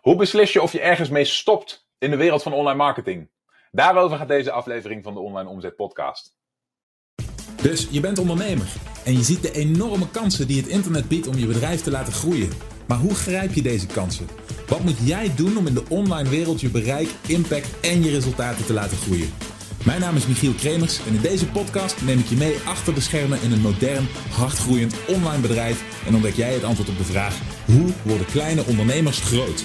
Hoe beslis je of je ergens mee stopt in de wereld van online marketing? Daarover gaat deze aflevering van de Online Omzet Podcast. Dus je bent ondernemer en je ziet de enorme kansen die het internet biedt om je bedrijf te laten groeien. Maar hoe grijp je deze kansen? Wat moet jij doen om in de online wereld je bereik, impact en je resultaten te laten groeien? Mijn naam is Michiel Kremers en in deze podcast neem ik je mee achter de schermen in een modern, hardgroeiend online bedrijf en ontdek jij het antwoord op de vraag: hoe worden kleine ondernemers groot?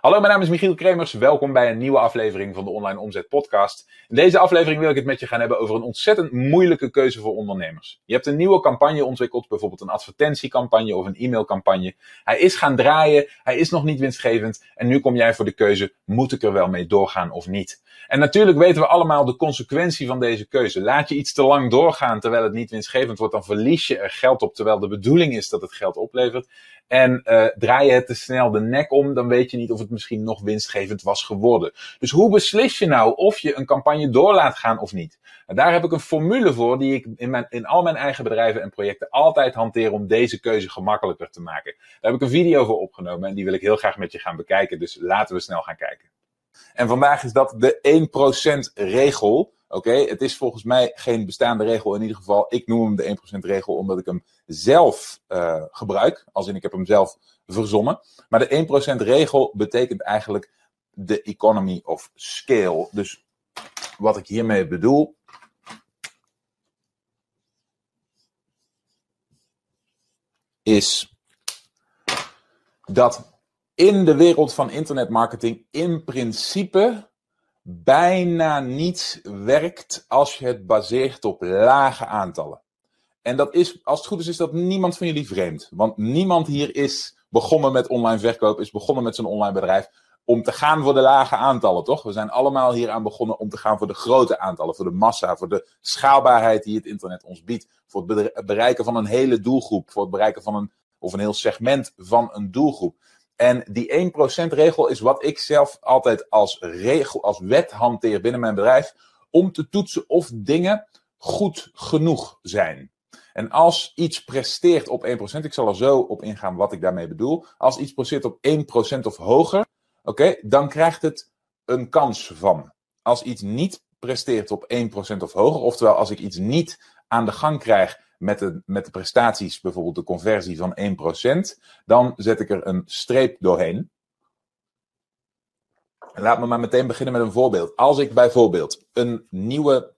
Hallo, mijn naam is Michiel Kremers. Welkom bij een nieuwe aflevering van de Online Omzet Podcast. In deze aflevering wil ik het met je gaan hebben over een ontzettend moeilijke keuze voor ondernemers. Je hebt een nieuwe campagne ontwikkeld, bijvoorbeeld een advertentiecampagne of een e-mailcampagne. Hij is gaan draaien, hij is nog niet winstgevend en nu kom jij voor de keuze: moet ik er wel mee doorgaan of niet? En natuurlijk weten we allemaal de consequentie van deze keuze. Laat je iets te lang doorgaan terwijl het niet winstgevend wordt, dan verlies je er geld op terwijl de bedoeling is dat het geld oplevert. En uh, draai je het te snel de nek om, dan weet je niet of het misschien nog winstgevend was geworden. Dus hoe beslis je nou of je een campagne door laat gaan of niet? En daar heb ik een formule voor die ik in, mijn, in al mijn eigen bedrijven en projecten altijd hanteer om deze keuze gemakkelijker te maken. Daar heb ik een video voor opgenomen en die wil ik heel graag met je gaan bekijken. Dus laten we snel gaan kijken. En vandaag is dat de 1% regel. Oké, het is volgens mij geen bestaande regel. In ieder geval, ik noem hem de 1% regel omdat ik hem zelf uh, gebruik. Als in ik heb hem zelf verzonnen. Maar de 1% regel betekent eigenlijk de economy of scale. Dus wat ik hiermee bedoel. Is dat in de wereld van internetmarketing in principe bijna niets werkt als je het baseert op lage aantallen. En dat is, als het goed is, is dat niemand van jullie vreemd. Want niemand hier is begonnen met online verkoop, is begonnen met zijn online bedrijf om te gaan voor de lage aantallen, toch? We zijn allemaal hier aan begonnen om te gaan voor de grote aantallen, voor de massa, voor de schaalbaarheid die het internet ons biedt, voor het bereiken van een hele doelgroep, voor het bereiken van een, of een heel segment van een doelgroep. En die 1% regel is wat ik zelf altijd als regel, als wet hanteer binnen mijn bedrijf. Om te toetsen of dingen goed genoeg zijn. En als iets presteert op 1%, ik zal er zo op ingaan wat ik daarmee bedoel. Als iets presteert op 1% of hoger, oké, dan krijgt het een kans van. Als iets niet presteert op 1% of hoger, oftewel als ik iets niet aan de gang krijg met de, met de prestaties, bijvoorbeeld de conversie van 1%, dan zet ik er een streep doorheen. Laat me maar meteen beginnen met een voorbeeld. Als ik bijvoorbeeld een nieuwe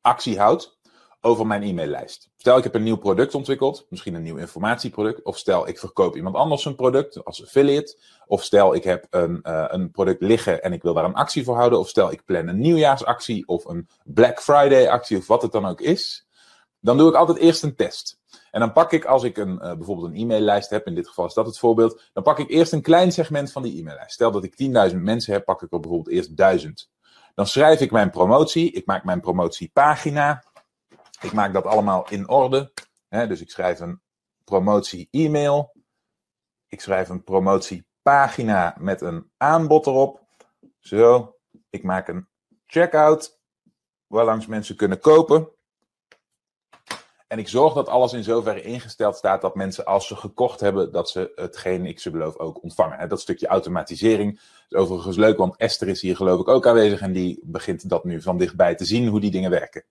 actie houd over mijn e-maillijst. Stel ik heb een nieuw product ontwikkeld, misschien een nieuw informatieproduct, of stel ik verkoop iemand anders een product als affiliate, of stel ik heb een, uh, een product liggen en ik wil daar een actie voor houden, of stel ik plan een nieuwjaarsactie of een Black Friday actie of wat het dan ook is dan doe ik altijd eerst een test. En dan pak ik, als ik een, uh, bijvoorbeeld een e-maillijst heb, in dit geval is dat het voorbeeld, dan pak ik eerst een klein segment van die e-maillijst. Stel dat ik 10.000 mensen heb, pak ik er bijvoorbeeld eerst 1000. Dan schrijf ik mijn promotie, ik maak mijn promotiepagina, ik maak dat allemaal in orde. Hè, dus ik schrijf een promotie-e-mail, ik schrijf een promotiepagina met een aanbod erop. Zo, ik maak een checkout, waarlangs mensen kunnen kopen. En ik zorg dat alles in zoverre ingesteld staat dat mensen, als ze gekocht hebben, dat ze hetgeen ik ze beloof ook ontvangen. Dat stukje automatisering is overigens leuk, want Esther is hier geloof ik ook aanwezig en die begint dat nu van dichtbij te zien hoe die dingen werken.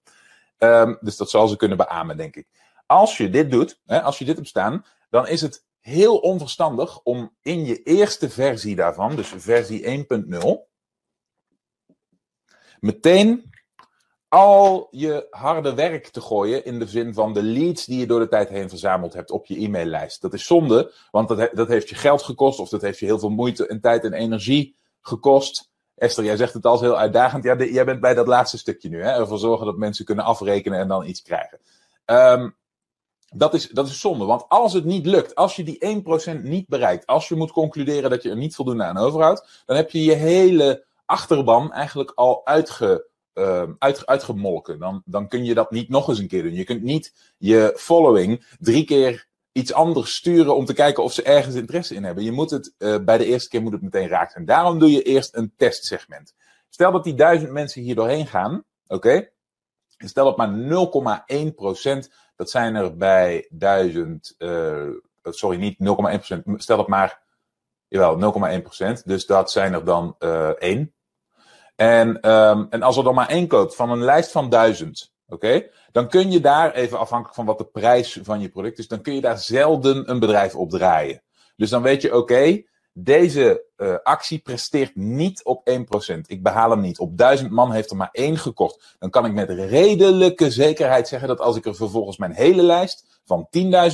Um, dus dat zal ze kunnen beamen, denk ik. Als je dit doet, hè, als je dit hebt staan, dan is het heel onverstandig om in je eerste versie daarvan, dus versie 1.0, meteen al je harde werk te gooien in de zin van de leads die je door de tijd heen verzameld hebt op je e-maillijst. Dat is zonde, want dat, dat heeft je geld gekost of dat heeft je heel veel moeite en tijd en energie gekost. Esther, jij zegt het als heel uitdagend. Ja, jij bent bij dat laatste stukje nu. Hè? Ervoor zorgen dat mensen kunnen afrekenen en dan iets krijgen. Um, dat is, dat is zonde, want als het niet lukt, als je die 1% niet bereikt, als je moet concluderen dat je er niet voldoende aan overhoudt, dan heb je je hele achterban eigenlijk al uitge, uh, uit, uitgemolken. Dan, dan kun je dat niet nog eens een keer doen. Je kunt niet je following drie keer iets anders sturen om te kijken of ze ergens interesse in hebben. Je moet het uh, bij de eerste keer moet het meteen raken. En daarom doe je eerst een testsegment. Stel dat die duizend mensen hier doorheen gaan, oké? Okay? Stel dat maar 0,1%, dat zijn er bij duizend uh, sorry, niet 0,1%, stel het maar, jawel, 0,1%. Dus dat zijn er dan uh, één. En, um, en als er dan maar één koopt van een lijst van duizend, oké, dan kun je daar, even afhankelijk van wat de prijs van je product is, dan kun je daar zelden een bedrijf op draaien. Dus dan weet je, oké, deze uh, actie presteert niet op 1%. Ik behaal hem niet. Op 1000 man heeft er maar één gekocht. Dan kan ik met redelijke zekerheid zeggen dat als ik er vervolgens mijn hele lijst van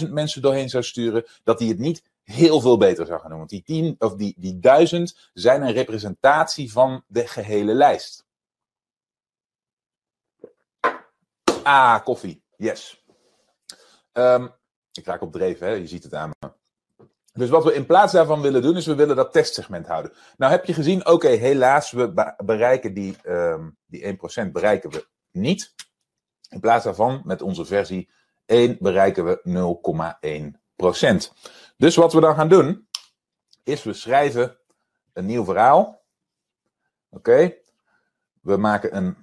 10.000 mensen doorheen zou sturen, dat hij het niet heel veel beter zou gaan doen. Want die, 10, of die, die 1000 zijn een representatie van de gehele lijst. Ah, koffie. Yes. Um, ik raak op dreven, hè? je ziet het aan me. Dus wat we in plaats daarvan willen doen, is we willen dat testsegment houden. Nou heb je gezien, oké, helaas, we bereiken die, um, die 1% bereiken we niet. In plaats daarvan, met onze versie 1, bereiken we 0,1%. Dus wat we dan gaan doen, is we schrijven een nieuw verhaal. Oké, we maken een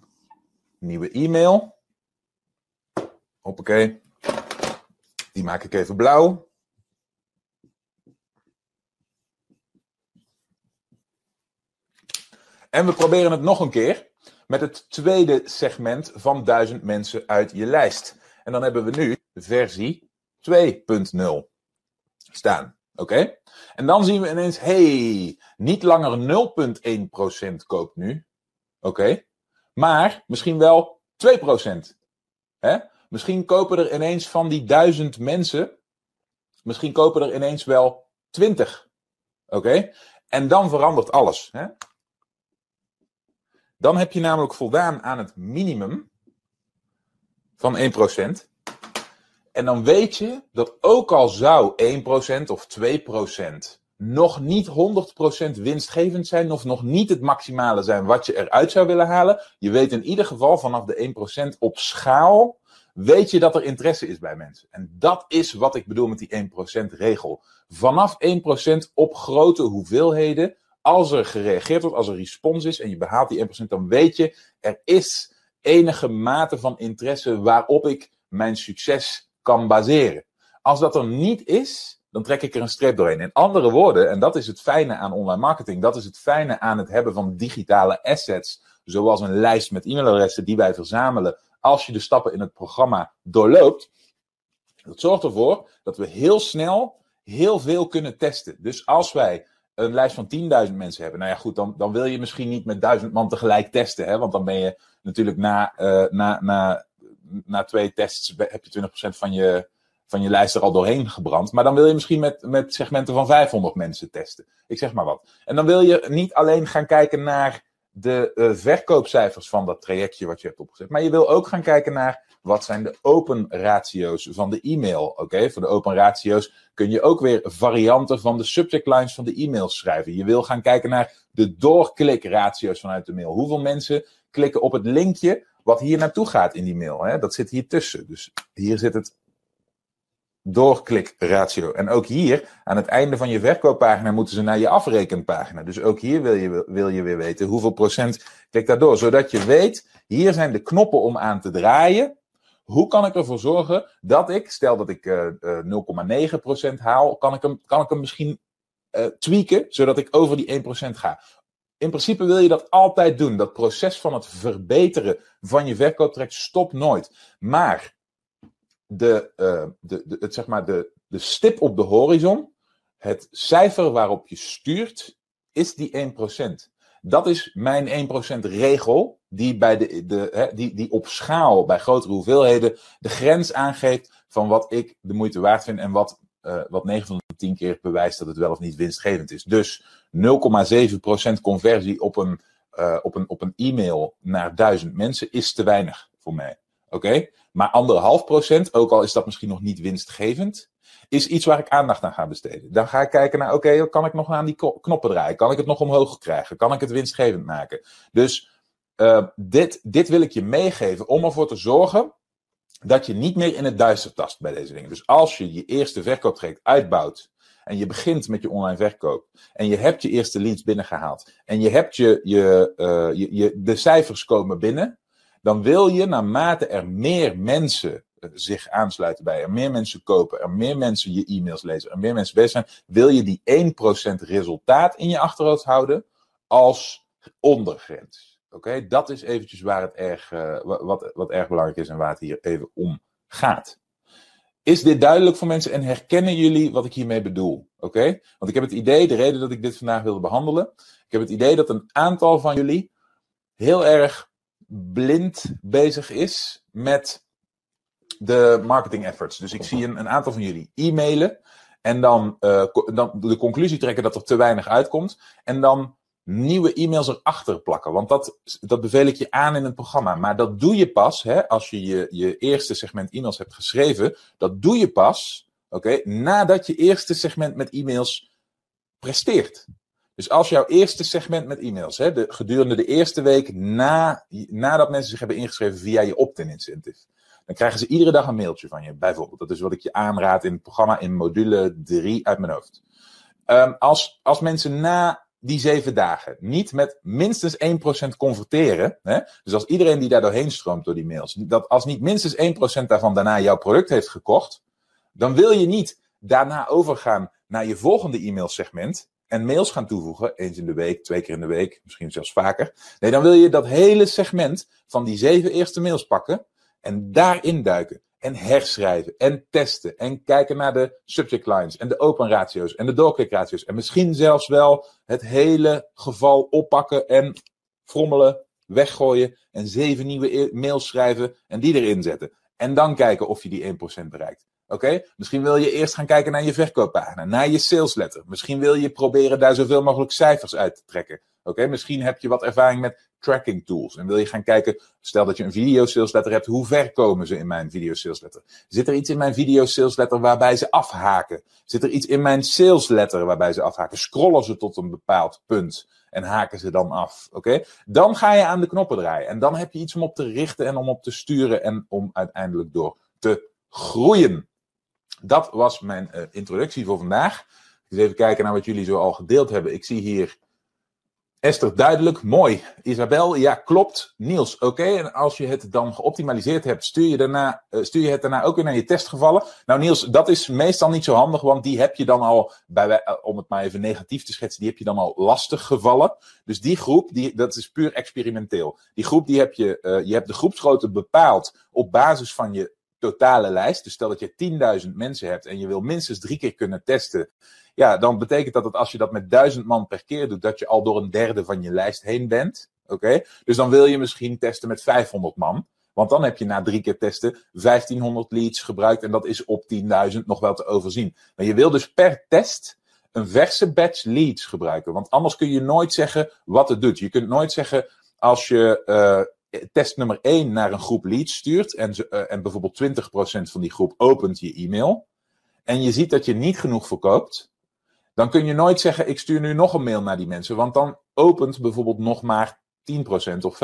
nieuwe e-mail. Hoppakee. Die maak ik even blauw. En we proberen het nog een keer met het tweede segment van 1000 mensen uit je lijst. En dan hebben we nu versie 2.0 staan. Oké? En dan zien we ineens, hey, niet langer 0,1% koopt nu. Oké? Maar misschien wel 2%. Hè? Misschien kopen er ineens van die 1000 mensen, misschien kopen er ineens wel 20. Oké? En dan verandert alles. Hè? Dan heb je namelijk voldaan aan het minimum van 1%. En dan weet je dat ook al zou 1% of 2% nog niet 100% winstgevend zijn, of nog niet het maximale zijn wat je eruit zou willen halen. Je weet in ieder geval vanaf de 1% op schaal, weet je dat er interesse is bij mensen. En dat is wat ik bedoel met die 1% regel. Vanaf 1% op grote hoeveelheden als er gereageerd wordt, als er respons is en je behaalt die 1%, dan weet je, er is enige mate van interesse waarop ik mijn succes kan baseren. Als dat er niet is, dan trek ik er een streep doorheen. In andere woorden, en dat is het fijne aan online marketing, dat is het fijne aan het hebben van digitale assets, zoals een lijst met e-mailadressen die wij verzamelen als je de stappen in het programma doorloopt. Dat zorgt ervoor dat we heel snel heel veel kunnen testen. Dus als wij een lijst van 10.000 mensen hebben. Nou ja, goed, dan, dan wil je misschien niet met duizend man tegelijk testen. Hè? Want dan ben je natuurlijk na, uh, na, na, na twee tests heb je 20% van je, van je lijst er al doorheen gebrand. Maar dan wil je misschien met, met segmenten van 500 mensen testen. Ik zeg maar wat. En dan wil je niet alleen gaan kijken naar de uh, verkoopcijfers van dat trajectje wat je hebt opgezet. Maar je wil ook gaan kijken naar wat zijn de open ratio's van de e-mail. Oké, voor de open ratio's kun je ook weer varianten van de subject lines van de e-mail schrijven. Je wil gaan kijken naar de doorklik ratio's vanuit de mail. Hoeveel mensen klikken op het linkje wat hier naartoe gaat in die mail. Hè? Dat zit hier tussen. Dus hier zit het doorklikratio. En ook hier, aan het einde van je verkooppagina, moeten ze naar je afrekenpagina. Dus ook hier wil je, wil je weer weten hoeveel procent klikt daardoor. Zodat je weet, hier zijn de knoppen om aan te draaien. Hoe kan ik ervoor zorgen dat ik, stel dat ik uh, uh, 0,9% haal, kan ik hem, kan ik hem misschien uh, tweaken, zodat ik over die 1% ga. In principe wil je dat altijd doen. Dat proces van het verbeteren van je verkooptraject stopt nooit. Maar de, de, de, het, zeg maar de, de stip op de horizon, het cijfer waarop je stuurt, is die 1%. Dat is mijn 1% regel, die, bij de, de, hè, die, die op schaal bij grotere hoeveelheden de grens aangeeft van wat ik de moeite waard vind en wat, uh, wat 9 van de 10 keer bewijst dat het wel of niet winstgevend is. Dus 0,7% conversie op een, uh, op, een, op een e-mail naar 1000 mensen is te weinig voor mij. Oké? Maar anderhalf procent, ook al is dat misschien nog niet winstgevend, is iets waar ik aandacht aan ga besteden. Dan ga ik kijken naar, oké, kan ik nog aan die knoppen draaien? Kan ik het nog omhoog krijgen? Kan ik het winstgevend maken? Dus uh, dit, dit wil ik je meegeven om ervoor te zorgen dat je niet meer in het duister tast bij deze dingen. Dus als je je eerste verkooptraject uitbouwt en je begint met je online verkoop en je hebt je eerste leads binnengehaald en je hebt je, je, uh, je, de cijfers komen binnen, dan wil je naarmate er meer mensen eh, zich aansluiten bij, er meer mensen kopen, er meer mensen je e-mails lezen, er meer mensen bezig zijn, wil je die 1% resultaat in je achterhoofd houden als ondergrens. Oké, dat is eventjes waar het erg, uh, wat, wat erg belangrijk is en waar het hier even om gaat. Is dit duidelijk voor mensen en herkennen jullie wat ik hiermee bedoel? Oké? Want ik heb het idee, de reden dat ik dit vandaag wilde behandelen, ik heb het idee dat een aantal van jullie heel erg blind bezig is met de marketing efforts. Dus ik zie een, een aantal van jullie e-mailen en dan, uh, dan de conclusie trekken dat er te weinig uitkomt. En dan nieuwe e-mails erachter plakken. Want dat, dat beveel ik je aan in het programma. Maar dat doe je pas hè, als je, je je eerste segment e-mails hebt geschreven. Dat doe je pas oké, nadat je eerste segment met e-mails presteert. Dus als jouw eerste segment met e-mails, hè, de, gedurende de eerste week na, nadat mensen zich hebben ingeschreven via je opt-in incentive, dan krijgen ze iedere dag een mailtje van je, bijvoorbeeld. Dat is wat ik je aanraad in het programma in module 3 uit mijn hoofd. Um, als, als mensen na die zeven dagen niet met minstens 1% converteren, hè, dus als iedereen die daar doorheen stroomt door die mails, dat als niet minstens 1% daarvan daarna jouw product heeft gekocht, dan wil je niet daarna overgaan naar je volgende e-mailsegment en mails gaan toevoegen, eens in de week, twee keer in de week, misschien zelfs vaker. Nee, dan wil je dat hele segment van die zeven eerste mails pakken en daarin duiken. En herschrijven en testen en kijken naar de subject lines en de open ratio's en de doorklik ratio's. En misschien zelfs wel het hele geval oppakken en frommelen, weggooien en zeven nieuwe e- mails schrijven en die erin zetten. En dan kijken of je die 1% bereikt. Oké? Misschien wil je eerst gaan kijken naar je verkooppagina, naar je salesletter. Misschien wil je proberen daar zoveel mogelijk cijfers uit te trekken. Oké? Misschien heb je wat ervaring met tracking tools. En wil je gaan kijken, stel dat je een video salesletter hebt, hoe ver komen ze in mijn video salesletter? Zit er iets in mijn video salesletter waarbij ze afhaken? Zit er iets in mijn salesletter waarbij ze afhaken? Scrollen ze tot een bepaald punt? en haken ze dan af. Oké? Dan ga je aan de knoppen draaien. En dan heb je iets om op te richten en om op te sturen en om uiteindelijk door te groeien. Dat was mijn uh, introductie voor vandaag. Even kijken naar wat jullie zo al gedeeld hebben. Ik zie hier Esther, duidelijk, mooi. Isabel, ja, klopt. Niels, oké. En als je het dan geoptimaliseerd hebt, stuur je, daarna, uh, stuur je het daarna ook weer naar je testgevallen. Nou, Niels, dat is meestal niet zo handig, want die heb je dan al, bij, uh, om het maar even negatief te schetsen, die heb je dan al lastig gevallen. Dus die groep, die, dat is puur experimenteel. Die groep, die heb je, uh, je hebt de groepsgrootte bepaald op basis van je totale lijst. Dus stel dat je 10.000 mensen hebt en je wil minstens drie keer kunnen testen. Ja, dan betekent dat dat als je dat met 1000 man per keer doet, dat je al door een derde van je lijst heen bent. Oké? Dus dan wil je misschien testen met 500 man. Want dan heb je na drie keer testen 1500 leads gebruikt en dat is op 10.000 nog wel te overzien. Maar je wil dus per test een verse batch leads gebruiken. Want anders kun je nooit zeggen wat het doet. Je kunt nooit zeggen als je uh, test nummer 1 naar een groep leads stuurt en, uh, en bijvoorbeeld 20% van die groep opent je e-mail en je ziet dat je niet genoeg verkoopt, dan kun je nooit zeggen ik stuur nu nog een mail naar die mensen, want dan opent bijvoorbeeld nog maar 10% of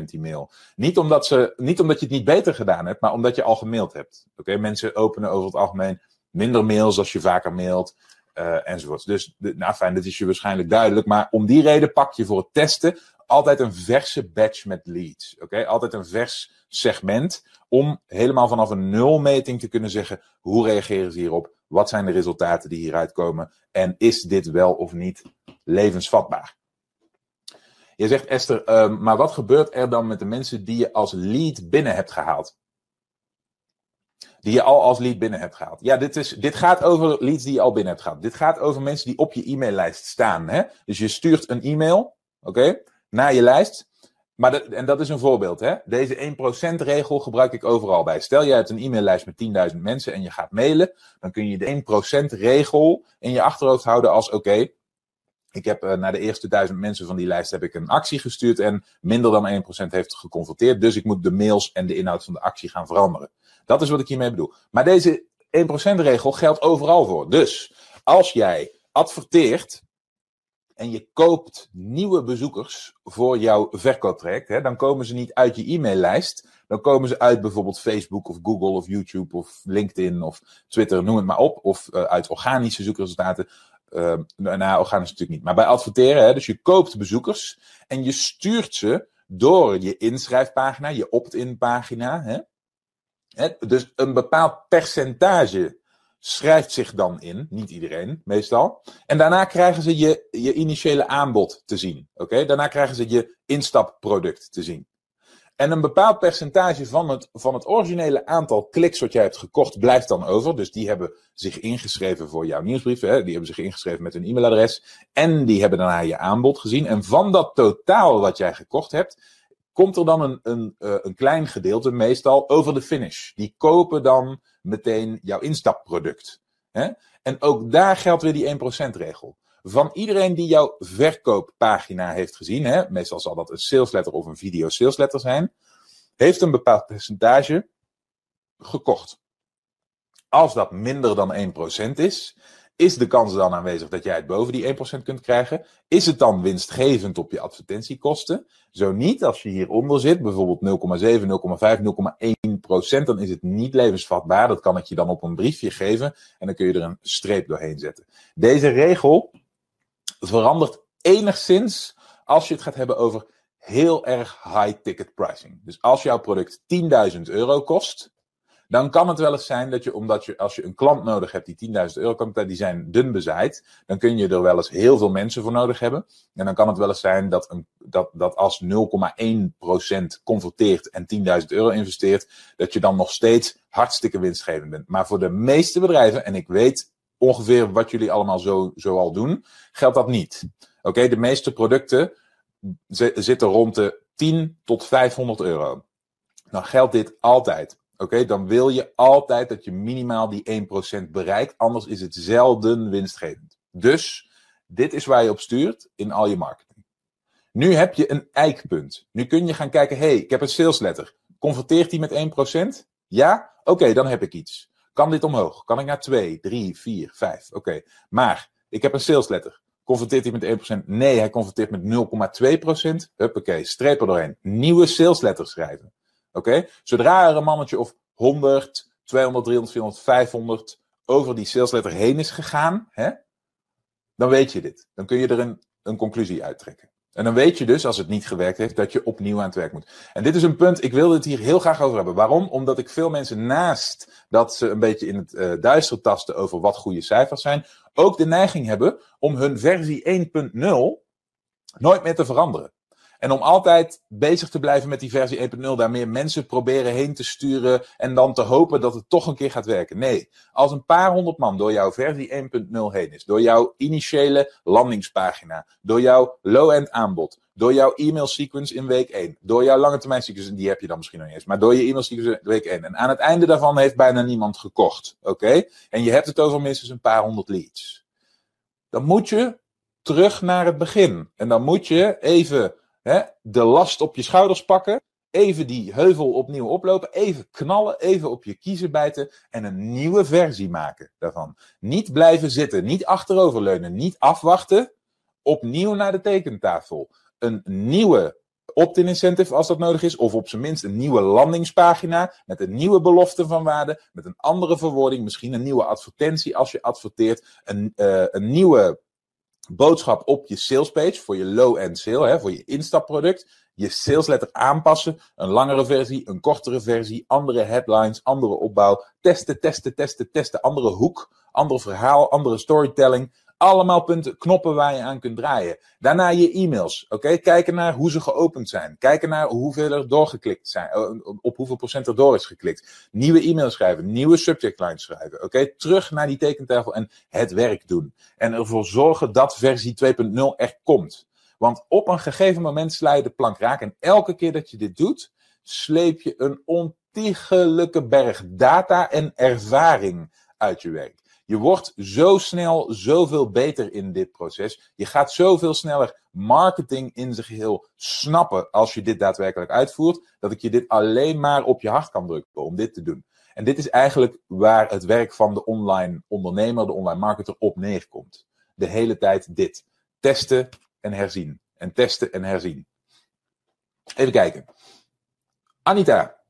5% die mail. Niet omdat, ze, niet omdat je het niet beter gedaan hebt, maar omdat je al gemaild hebt. Oké, mensen openen over het algemeen minder mails als je vaker mailt. Uh, enzovoort. Dus, nou fijn, dat is je waarschijnlijk duidelijk. Maar om die reden pak je voor het testen altijd een verse batch met leads. Oké, altijd een vers segment om helemaal vanaf een nulmeting te kunnen zeggen hoe reageren ze hierop, wat zijn de resultaten die hieruit komen en is dit wel of niet levensvatbaar. Je zegt Esther, uh, maar wat gebeurt er dan met de mensen die je als lead binnen hebt gehaald? Die je al als lead binnen hebt gehaald. Ja, dit, is, dit gaat over leads die je al binnen hebt gehaald. Dit gaat over mensen die op je e-maillijst staan. Hè? Dus je stuurt een e-mail, oké? Naar je lijst. Maar en dat is een voorbeeld. Hè? Deze 1% regel gebruik ik overal bij. Stel je hebt een e-maillijst met 10.000 mensen en je gaat mailen. Dan kun je de 1% regel in je achterhoofd houden als oké. Ik heb uh, naar de eerste duizend mensen van die lijst heb ik een actie gestuurd en minder dan 1% heeft geconfronteerd. Dus ik moet de mails en de inhoud van de actie gaan veranderen. Dat is wat ik hiermee bedoel. Maar deze 1% regel geldt overal voor. Dus als jij adverteert en je koopt nieuwe bezoekers voor jouw verkooptraject, hè, dan komen ze niet uit je e-maillijst. Dan komen ze uit bijvoorbeeld Facebook of Google of YouTube of LinkedIn of Twitter, noem het maar op. Of uh, uit organische zoekresultaten. Uh, nou, organisch natuurlijk niet. Maar bij adverteren, hè, dus je koopt bezoekers en je stuurt ze door je inschrijfpagina, je opt-in pagina, hè, dus een bepaald percentage schrijft zich dan in, niet iedereen meestal. En daarna krijgen ze je, je initiële aanbod te zien. Oké, Daarna krijgen ze je instapproduct te zien. En een bepaald percentage van het, van het originele aantal kliks wat jij hebt gekocht blijft dan over. Dus die hebben zich ingeschreven voor jouw nieuwsbrief. Hè? Die hebben zich ingeschreven met hun e-mailadres. En die hebben daarna je aanbod gezien. En van dat totaal wat jij gekocht hebt, komt er dan een, een, uh, een klein gedeelte meestal over de finish. Die kopen dan meteen jouw instapproduct. Hè? En ook daar geldt weer die 1% regel van iedereen die jouw verkooppagina heeft gezien, hè, meestal zal dat een salesletter of een video salesletter zijn, heeft een bepaald percentage gekocht. Als dat minder dan 1% is, is de kans dan aanwezig dat jij het boven die 1% kunt krijgen? Is het dan winstgevend op je advertentiekosten? Zo niet, als je hieronder zit, bijvoorbeeld 0,7, 0,5, 0,1%, dan is het niet levensvatbaar. Dat kan ik je dan op een briefje geven en dan kun je er een streep doorheen zetten. Deze regel verandert enigszins als je het gaat hebben over heel erg high ticket pricing. Dus als jouw product 10.000 euro kost, dan kan het wel eens zijn dat je, omdat je, als je een klant nodig hebt die 10.000 euro komt, die zijn dun bezaaid, dan kun je er wel eens heel veel mensen voor nodig hebben. En dan kan het wel eens zijn dat, een, dat, dat als 0,1% converteert en 10.000 euro investeert, dat je dan nog steeds hartstikke winstgevend bent. Maar voor de meeste bedrijven, en ik weet ongeveer wat jullie allemaal zo, zo al doen, geldt dat niet. Oké, de meeste producten zitten rond de 10 tot 500 euro. Dan geldt dit altijd. Oké, dan wil je altijd dat je minimaal die 1% bereikt, anders is het zelden winstgevend. Dus dit is waar je op stuurt in al je marketing. Nu heb je een eikpunt. Nu kun je gaan kijken, hey, ik heb een salesletter. Converteert die met 1%? Ja? Oké, dan heb ik iets. Kan dit omhoog? Kan ik naar 2, 3, 4, 5? Oké. Maar ik heb een salesletter. Converteert hij met 1%? Nee, hij converteert met 0,2%. Huppakee, streep er doorheen. Nieuwe salesletter schrijven. Oké? Zodra er een mannetje of 100, 200, 300, 400, 500 over die salesletter heen is gegaan, hè, dan weet je dit. Dan kun je er een, een conclusie uittrekken. En dan weet je dus, als het niet gewerkt heeft, dat je opnieuw aan het werk moet. En dit is een punt, ik wilde het hier heel graag over hebben. Waarom? Omdat ik veel mensen naast dat ze een beetje in het uh, duister tasten over wat goede cijfers zijn, ook de neiging hebben om hun versie 1.0 nooit meer te veranderen. En om altijd bezig te blijven met die versie 1.0, daar meer mensen proberen heen te sturen en dan te hopen dat het toch een keer gaat werken. Nee, als een paar honderd man door jouw versie 1.0 heen is, door jouw initiële landingspagina, door jouw low-end aanbod, door jouw e-mail sequence in week 1, door jouw lange termijn sequence, die heb je dan misschien nog niet eens, maar door je e-mail sequence in week 1. En aan het einde daarvan heeft bijna niemand gekocht. Oké? En je hebt het over minstens een paar honderd leads. Dan moet je terug naar het begin. En dan moet je even de last op je schouders pakken. Even die heuvel opnieuw oplopen. Even knallen. Even op je kiezen bijten. En een nieuwe versie maken daarvan. Niet blijven zitten. Niet achteroverleunen. Niet afwachten. Opnieuw naar de tekentafel. Een nieuwe opt-in incentive als dat nodig is. Of op zijn minst een nieuwe landingspagina. Met een nieuwe belofte van waarde. Met een andere verwoording. Misschien een nieuwe advertentie als je adverteert. Een, uh, een nieuwe boodschap op je salespage voor je low-end sale, hè, voor je instapproduct. Je salesletter aanpassen, een langere versie, een kortere versie, andere headlines, andere opbouw. Testen, testen, testen, testen, andere hoek, ander verhaal, andere storytelling. Allemaal punten, knoppen waar je aan kunt draaien. Daarna je e-mails. Oké, kijken naar hoe ze geopend zijn. Kijken naar hoeveel er doorgeklikt zijn. Eh, op hoeveel procent er door is geklikt. Nieuwe e-mails schrijven. Nieuwe subject lines schrijven. Oké, terug naar die tekentafel en het werk doen. En ervoor zorgen dat versie 2.0 er komt. Want op een gegeven moment sla je de plank raak. En elke keer dat je dit doet, sleep je een ontiegelijke berg data en ervaring uit je werk. Je wordt zo snel zoveel beter in dit proces. Je gaat zoveel sneller marketing in zijn geheel snappen als je dit daadwerkelijk uitvoert, dat ik je dit alleen maar op je hart kan drukken om dit te doen. En dit is eigenlijk waar het werk van de online ondernemer, de online marketer op neerkomt. De hele tijd dit. Testen en herzien. En testen en herzien. Even kijken. Anita.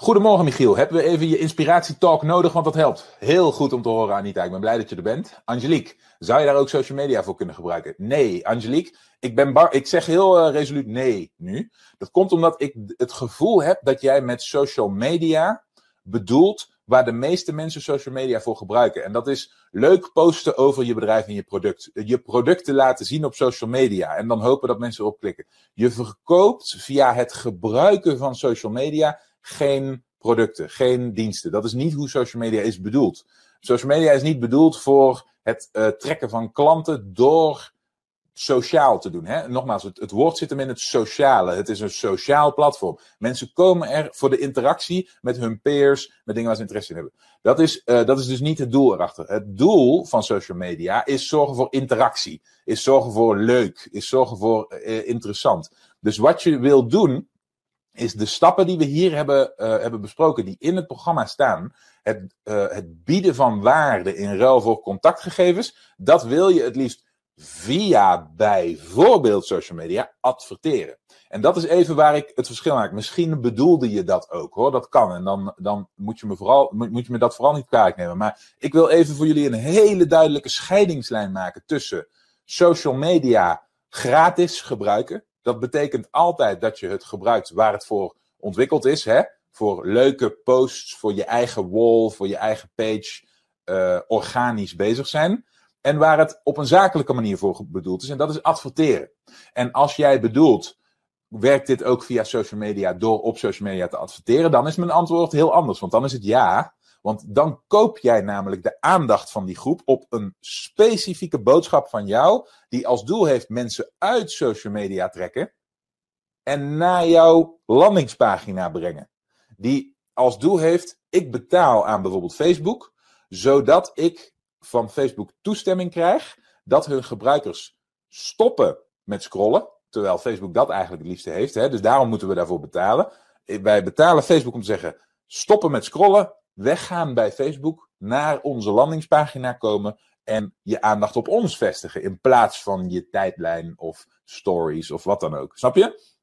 Goedemorgen Michiel, hebben we even je inspiratietalk nodig, want dat helpt. Heel goed om te horen Anita, ik ben blij dat je er bent. Angelique, zou je daar ook social media voor kunnen gebruiken? Nee, Angelique, ik, ben bar ik zeg heel uh, resoluut nee nu. Dat komt omdat ik het gevoel heb dat jij met social media bedoelt waar de meeste mensen social media voor gebruiken. En dat is leuk posten over je bedrijf en je product. Je producten laten zien op social media en dan hopen dat mensen erop klikken. Je verkoopt via het gebruiken van social media geen producten, geen diensten. Dat is niet hoe social media is bedoeld. Social media is niet bedoeld voor het uh, trekken van klanten door sociaal te doen. Hè? Nogmaals, het, woord zit hem in het sociale. Het is een sociaal platform. Mensen komen er voor de interactie met hun peers, met dingen waar ze interesse in hebben. Dat is, uh, dat is dus niet het doel erachter. Het doel van social media is zorgen voor interactie, is zorgen voor leuk, is zorgen voor uh, interessant. Dus wat je wil doen, is de stappen die we hier hebben, uh, hebben besproken, die in het programma staan, het, uh, het bieden van waarde in ruil voor contactgegevens, dat wil je het liefst via bijvoorbeeld social media adverteren. En dat is even waar ik het verschil maak. Misschien bedoelde je dat ook hoor, dat kan. En dan, dan moet, je me vooral, moet je me dat vooral niet kwalijk nemen. Maar ik wil even voor jullie een hele duidelijke scheidingslijn maken tussen social media gratis gebruiken dat betekent altijd dat je het gebruikt waar het voor ontwikkeld is. Hè? Voor leuke posts, voor je eigen wall, voor je eigen page, uh, organisch bezig zijn. En waar het op een zakelijke manier voor bedoeld is. En dat is adverteren. En als jij bedoelt, werkt dit ook via social media door op social media te adverteren? Dan is mijn antwoord heel anders. Want dan is het ja. Want dan koop jij namelijk de aandacht van die groep op een specifieke boodschap van jou, die als doel heeft mensen uit social media trekken en naar jouw landingspagina brengen. Die als doel heeft, ik betaal aan bijvoorbeeld Facebook, zodat ik van Facebook toestemming krijg dat hun gebruikers stoppen met scrollen, terwijl Facebook dat eigenlijk het liefste heeft. Hè? Dus daarom moeten we daarvoor betalen. Wij betalen Facebook om te zeggen, stoppen met scrollen, weggaan bij Facebook, naar onze landingspagina komen en je aandacht op ons vestigen in plaats van je tijdlijn of stories of wat dan ook. Snap je?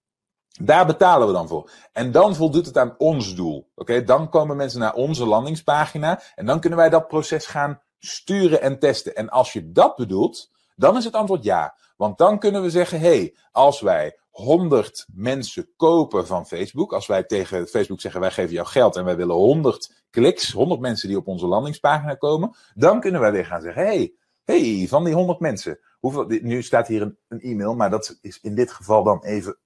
Daar betalen we dan voor. En dan voldoet het aan ons doel. Oké, dan komen mensen naar onze landingspagina en dan kunnen wij dat proces gaan sturen en testen. En als je dat bedoelt, dan is het antwoord ja. Want dan kunnen we zeggen: hé, hey, als wij 100 mensen kopen van Facebook, als wij tegen Facebook zeggen: wij geven jou geld en wij willen 100 kliks, 100 mensen die op onze landingspagina komen, dan kunnen wij weer gaan zeggen: hey, hey, van die 100 mensen, hoeveel, nu staat hier een, een e-mail, maar dat is in dit geval dan even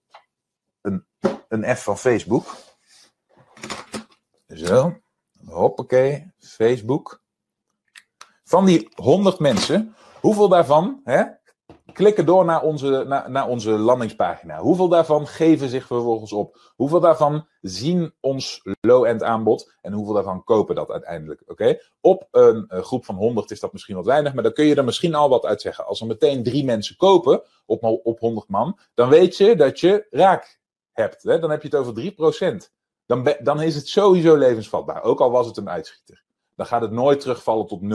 een, een F van Facebook. Zo, hoppakee, Facebook. Van die 100 mensen, hoeveel daarvan hè, klikken door naar onze, naar, naar onze landingspagina. Hoeveel daarvan geven zich vervolgens op? Hoeveel daarvan zien ons low-end aanbod? En hoeveel daarvan kopen dat uiteindelijk? Oké? Op een, een, groep van 100 is dat misschien wat weinig, maar dan kun je er misschien al wat uit zeggen. Als er meteen drie mensen kopen op, op 100 man, dan weet je dat je raak hebt. Hè? Dan heb je het over 3%. Dan, dan is het sowieso levensvatbaar, ook al was het een uitschieter. Dan gaat het nooit terugvallen tot 0,1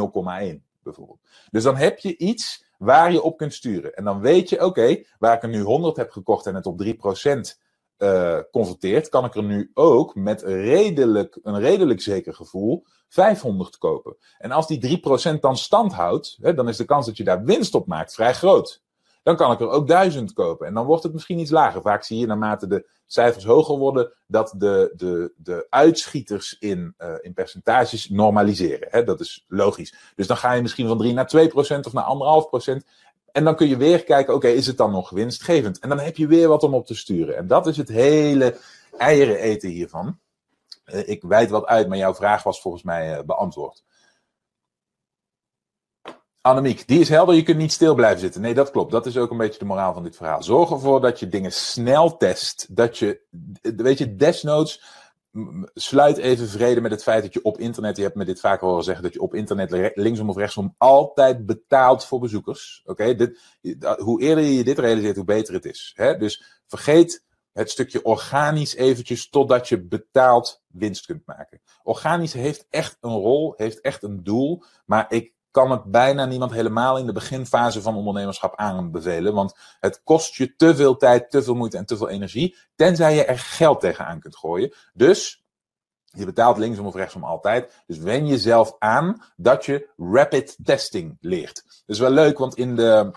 bijvoorbeeld. Dus dan heb je iets waar je op kunt sturen. En dan weet je, oké, waar ik er nu 100 heb gekocht en het op 3% uh, converteert, kan ik er nu ook met redelijk, een redelijk zeker gevoel 500 kopen. En als die 3% dan stand houdt, hè, dan is de kans dat je daar winst op maakt vrij groot dan kan ik er ook duizend kopen. En dan wordt het misschien iets lager. Vaak zie je naarmate de cijfers hoger worden, dat de, de, de uitschieters in, uh, in percentages normaliseren. Hè? Dat is logisch. Dus dan ga je misschien van 3 naar 2 procent of naar 1,5 procent. En dan kun je weer kijken, oké, is het dan nog winstgevend? En dan heb je weer wat om op te sturen. En dat is het hele eieren eten hiervan. Uh, ik wijd wat uit, maar jouw vraag was volgens mij uh, beantwoord. Annemiek, die is helder, je kunt niet stil blijven zitten. Nee, dat klopt. Dat is ook een beetje de moraal van dit verhaal. Zorg ervoor dat je dingen snel test. Dat je, weet je, desnoods sluit even vrede met het feit dat je op internet, je hebt me dit vaker horen zeggen, dat je op internet linksom of rechtsom altijd betaalt voor bezoekers. Oké, hoe eerder je dit realiseert, hoe beter het is. Hè? Dus vergeet het stukje organisch eventjes totdat je betaald winst kunt maken. Organisch heeft echt een rol, heeft echt een doel, maar ik kan het bijna niemand helemaal in de beginfase van ondernemerschap aanbevelen. Want het kost je te veel tijd, te veel moeite en te veel energie. Tenzij je er geld tegenaan kunt gooien. Dus Je betaalt linksom of rechtsom altijd. Dus wen jezelf aan dat je rapid testing leert. Dat is wel leuk, want in de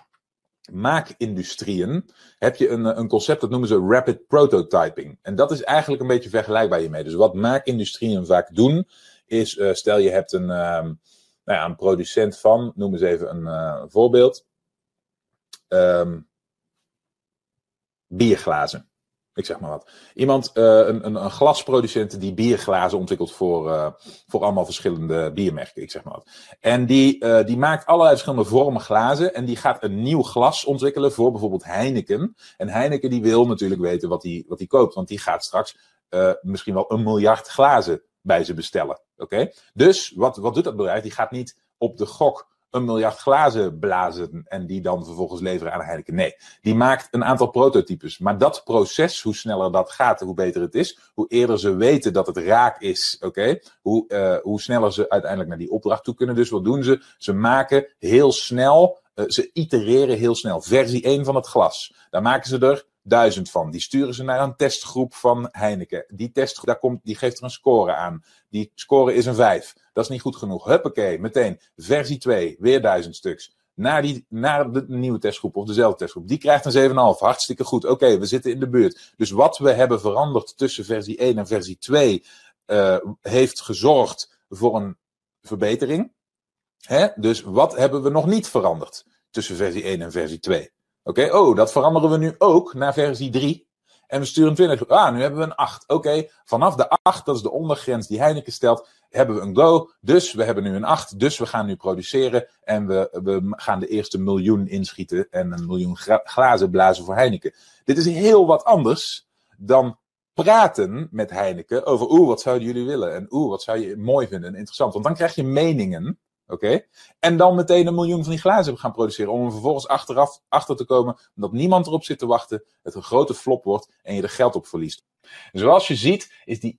maakindustrieën heb je een, een concept dat noemen ze rapid prototyping. En dat is eigenlijk een beetje vergelijkbaar hiermee. Dus wat maakindustrieën vaak doen, is uh, stel je hebt een, uh, nou ja, een producent van, noem eens even een uh, voorbeeld. Um, bierglazen. Ik zeg maar wat. Iemand, uh, een, een, een, glasproducent die bierglazen ontwikkelt voor, uh, voor allemaal verschillende biermerken. Ik zeg maar wat. En die, die maakt allerlei verschillende vormen glazen. En die gaat een nieuw glas ontwikkelen voor bijvoorbeeld Heineken. En Heineken die wil natuurlijk weten wat hij wat koopt. Want die gaat straks misschien wel een miljard glazen bij ze bestellen. Oké? Dus wat, wat doet dat bedrijf? Die gaat niet op de gok een miljard glazen blazen en die dan vervolgens leveren aan Heineken. Nee, die maakt een aantal prototypes. Maar dat proces, hoe sneller dat gaat, hoe beter het is. Hoe eerder ze weten dat het raak is, oké? Hoe, uh, hoe sneller ze uiteindelijk naar die opdracht toe kunnen. Dus wat doen ze? Ze maken heel snel, uh, ze itereren heel snel. Versie 1 van het glas. Daar maken ze er duizend van. Die sturen ze naar een testgroep van Heineken. Die testgroep, daar komt, die geeft er een score aan. Die score is een 5. Dat is niet goed genoeg. Huppakee, meteen. Versie 2, weer duizend stuks. Naar, die, naar de nieuwe testgroep of dezelfde testgroep. Die krijgt een 7,5. Hartstikke goed. Oké, we zitten in de buurt. Dus wat we hebben veranderd tussen versie 1 en versie 2 uh, heeft gezorgd voor een verbetering. Hè? Dus wat hebben we nog niet veranderd tussen versie 1 en versie 2? Oké, oh, dat veranderen we nu ook naar versie 3. En we sturen 20. Ah, nu hebben we een 8. Oké, vanaf de 8, dat is de ondergrens die Heineken stelt, hebben we een go. Dus we hebben nu een 8. Dus we gaan nu produceren. En we, we gaan de eerste miljoen inschieten. En een miljoen glazen blazen voor Heineken. Dit is heel wat anders dan praten met Heineken over. Oeh, wat zouden jullie willen? En oeh, wat zou je mooi vinden en interessant? Want dan krijg je meningen. Oké? En dan meteen een miljoen van die glazen gaan produceren. Om er vervolgens achteraf achter te komen dat niemand erop zit te wachten. Het een grote flop wordt en je er geld op verliest. Zoals je ziet is die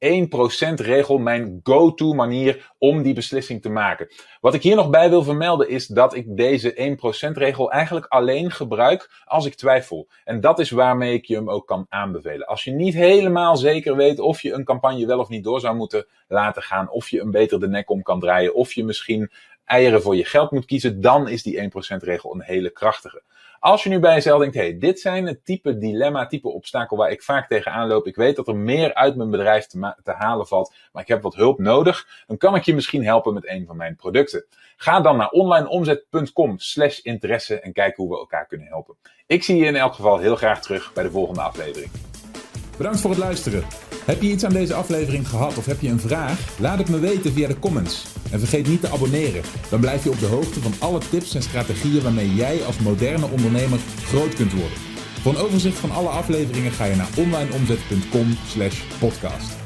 1% regel mijn go-to manier om die beslissing te maken. Wat ik hier nog bij wil vermelden is dat ik deze 1% regel eigenlijk alleen gebruik als ik twijfel. En dat is waarmee ik je hem ook kan aanbevelen. Als je niet helemaal zeker weet of je een campagne wel of niet door zou moeten laten gaan. Of je een beter de nek om kan draaien. Of je misschien eieren voor je geld moet kiezen. Dan is die 1% regel een hele krachtige. Als je nu bij jezelf denkt, hey, dit zijn het type dilemma, type obstakel waar ik vaak tegenaan loop. Ik weet dat er meer uit mijn bedrijf te, te, halen valt, maar ik heb wat hulp nodig. Dan kan ik je misschien helpen met een van mijn producten. Ga dan naar onlineomzet.com slash interesse en kijk hoe we elkaar kunnen helpen. Ik zie je in elk geval heel graag terug bij de volgende aflevering. Bedankt voor het luisteren. Heb je iets aan deze aflevering gehad of heb je een vraag? Laat het me weten via de comments. En vergeet niet te abonneren. Dan blijf je op de hoogte van alle tips en strategieën waarmee jij als moderne ondernemer groot kunt worden. Voor een overzicht van alle afleveringen ga je naar onlineomzet.com/podcast.